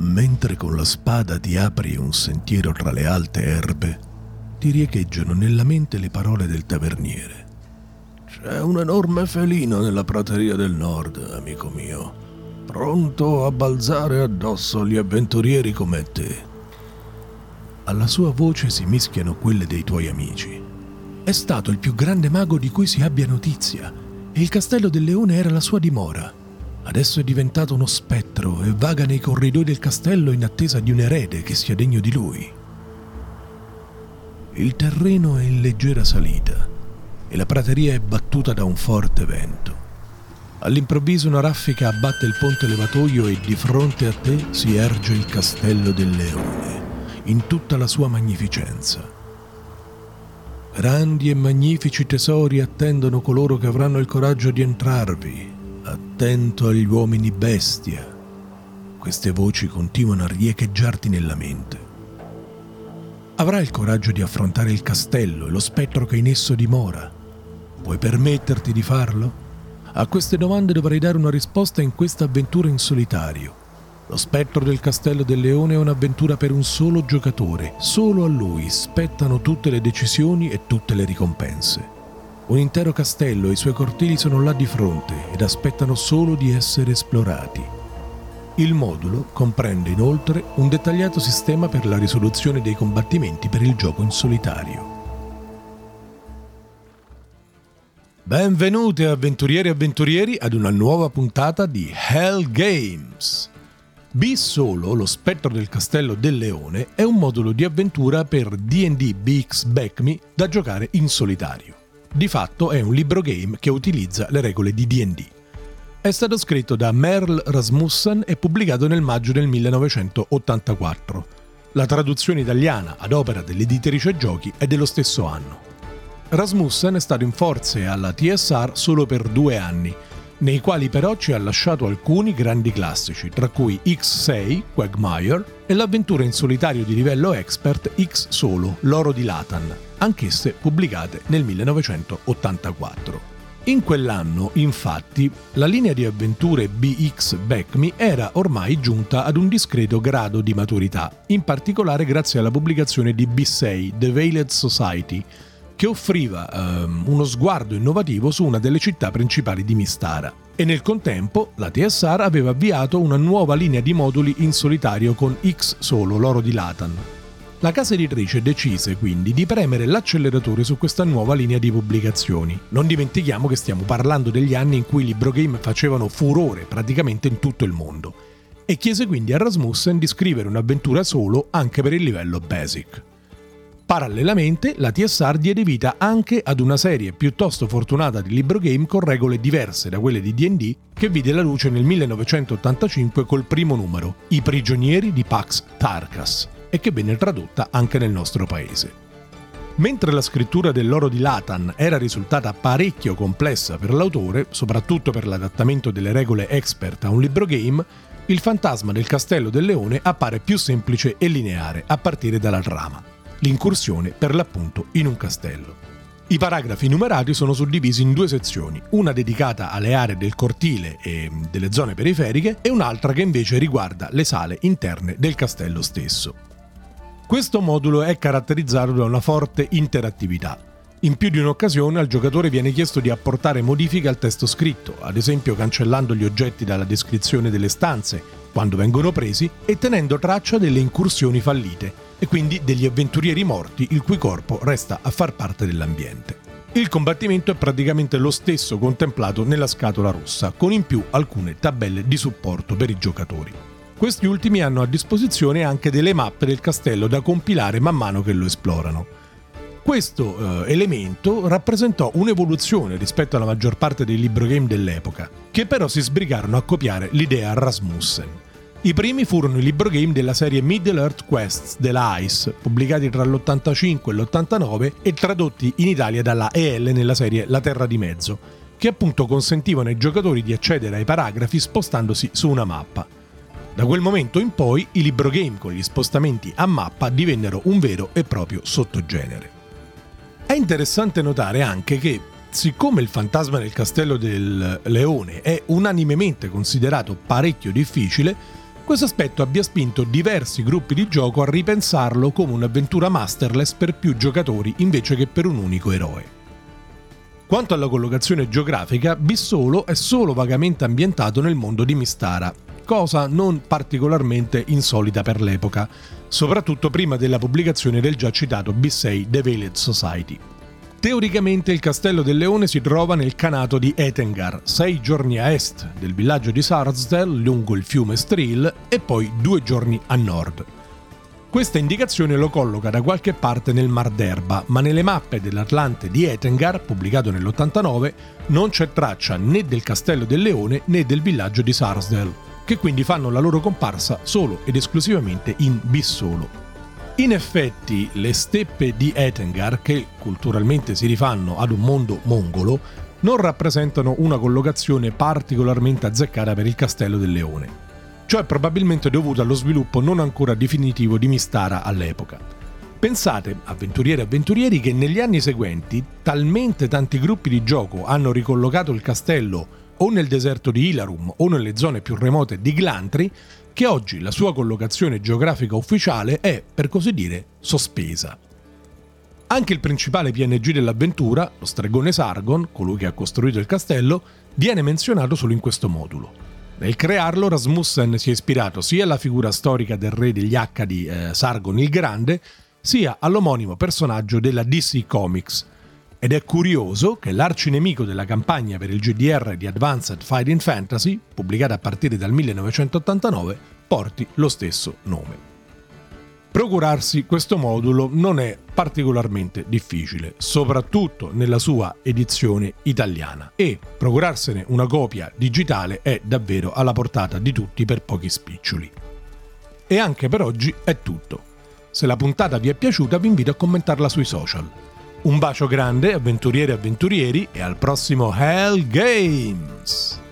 mentre con la spada ti apri un sentiero tra le alte erbe, ti riecheggiano nella mente le parole del taverniere. C'è un enorme felino nella prateria del nord, amico mio, pronto a balzare addosso agli avventurieri come te. Alla sua voce si mischiano quelle dei tuoi amici. È stato il più grande mago di cui si abbia notizia e il castello del leone era la sua dimora. Adesso è diventato uno spettro e vaga nei corridoi del castello in attesa di un erede che sia degno di lui. Il terreno è in leggera salita e la prateria è battuta da un forte vento. All'improvviso una raffica abbatte il ponte levatoio e di fronte a te si erge il castello del leone, in tutta la sua magnificenza. Grandi e magnifici tesori attendono coloro che avranno il coraggio di entrarvi, attento agli uomini bestia. Queste voci continuano a riecheggiarti nella mente. Avrai il coraggio di affrontare il castello e lo spettro che in esso dimora? Puoi permetterti di farlo? A queste domande dovrai dare una risposta in questa avventura in solitario. Lo spettro del Castello del Leone è un'avventura per un solo giocatore. Solo a lui spettano tutte le decisioni e tutte le ricompense. Un intero castello e i suoi cortili sono là di fronte ed aspettano solo di essere esplorati. Il modulo comprende inoltre un dettagliato sistema per la risoluzione dei combattimenti per il gioco in solitario. Benvenuti avventurieri e avventurieri ad una nuova puntata di Hell Games. B Solo, lo spettro del castello del leone, è un modulo di avventura per D&D BX Back Me da giocare in solitario. Di fatto è un libro game che utilizza le regole di DD. È stato scritto da Merle Rasmussen e pubblicato nel maggio del 1984. La traduzione italiana ad opera dell'editrice Giochi è dello stesso anno. Rasmussen è stato in forze alla TSR solo per due anni, nei quali però ci ha lasciato alcuni grandi classici, tra cui X6, Quagmire, e l'avventura in solitario di livello expert X Solo, L'oro di Latan, anch'esse pubblicate nel 1984. In quell'anno, infatti, la linea di avventure BX Back Me era ormai giunta ad un discreto grado di maturità, in particolare grazie alla pubblicazione di B6, The Veiled Society, che offriva um, uno sguardo innovativo su una delle città principali di Mistara. E nel contempo la TSR aveva avviato una nuova linea di moduli in solitario con X Solo, l'oro di Latan. La casa editrice decise quindi di premere l'acceleratore su questa nuova linea di pubblicazioni. Non dimentichiamo che stiamo parlando degli anni in cui i libro game facevano furore praticamente in tutto il mondo e chiese quindi a Rasmussen di scrivere un'avventura solo anche per il livello basic. Parallelamente, la TSR diede vita anche ad una serie piuttosto fortunata di libro game con regole diverse da quelle di DD che vide la luce nel 1985 col primo numero, I prigionieri di Pax Tarkas, e che venne tradotta anche nel nostro paese. Mentre la scrittura dell'oro di Latan era risultata parecchio complessa per l'autore, soprattutto per l'adattamento delle regole expert a un libro game, il fantasma del castello del leone appare più semplice e lineare a partire dalla trama l'incursione per l'appunto in un castello. I paragrafi numerati sono suddivisi in due sezioni, una dedicata alle aree del cortile e delle zone periferiche e un'altra che invece riguarda le sale interne del castello stesso. Questo modulo è caratterizzato da una forte interattività. In più di un'occasione al giocatore viene chiesto di apportare modifiche al testo scritto, ad esempio cancellando gli oggetti dalla descrizione delle stanze, quando vengono presi, e tenendo traccia delle incursioni fallite, e quindi degli avventurieri morti il cui corpo resta a far parte dell'ambiente. Il combattimento è praticamente lo stesso contemplato nella scatola rossa, con in più alcune tabelle di supporto per i giocatori. Questi ultimi hanno a disposizione anche delle mappe del castello da compilare man mano che lo esplorano. Questo eh, elemento rappresentò un'evoluzione rispetto alla maggior parte dei libro game dell'epoca, che però si sbrigarono a copiare l'idea Rasmussen. I primi furono i libro game della serie Middle Earth Quests della ICE, pubblicati tra l'85 e l'89 e tradotti in Italia dalla EL nella serie La Terra di Mezzo, che appunto consentivano ai giocatori di accedere ai paragrafi spostandosi su una mappa. Da quel momento in poi i libro game con gli spostamenti a mappa divennero un vero e proprio sottogenere. È interessante notare anche che, siccome il fantasma del castello del leone è unanimemente considerato parecchio difficile, questo aspetto abbia spinto diversi gruppi di gioco a ripensarlo come un'avventura masterless per più giocatori invece che per un unico eroe. Quanto alla collocazione geografica, Bissolo è solo vagamente ambientato nel mondo di Mistara, cosa non particolarmente insolita per l'epoca, soprattutto prima della pubblicazione del già citato B6 The Veiled Society. Teoricamente il Castello del Leone si trova nel canato di Etengar, sei giorni a est del villaggio di Sarsdale lungo il fiume Stril e poi due giorni a nord. Questa indicazione lo colloca da qualche parte nel Mar d'Erba, ma nelle mappe dell'Atlante di Etengar, pubblicato nell'89, non c'è traccia né del Castello del Leone né del villaggio di Sarsdale, che quindi fanno la loro comparsa solo ed esclusivamente in Bissolo. In effetti, le steppe di Etengar, che culturalmente si rifanno ad un mondo mongolo, non rappresentano una collocazione particolarmente azzeccata per il Castello del Leone. Ciò è probabilmente dovuto allo sviluppo non ancora definitivo di Mistara all'epoca. Pensate, avventurieri e avventurieri, che negli anni seguenti talmente tanti gruppi di gioco hanno ricollocato il castello o nel deserto di Ilarum o nelle zone più remote di Glantri che oggi la sua collocazione geografica ufficiale è, per così dire, sospesa. Anche il principale PNG dell'avventura, lo stregone Sargon, colui che ha costruito il castello, viene menzionato solo in questo modulo. Nel crearlo Rasmussen si è ispirato sia alla figura storica del re degli Accadi eh, Sargon il Grande, sia all'omonimo personaggio della DC Comics, ed è curioso che l'arcinemico della campagna per il GDR di Advanced Fighting Fantasy, pubblicata a partire dal 1989, porti lo stesso nome. Procurarsi questo modulo non è particolarmente difficile, soprattutto nella sua edizione italiana, e procurarsene una copia digitale è davvero alla portata di tutti per pochi spiccioli. E anche per oggi è tutto. Se la puntata vi è piaciuta vi invito a commentarla sui social. Un bacio grande, avventurieri e avventurieri, e al prossimo Hell Games!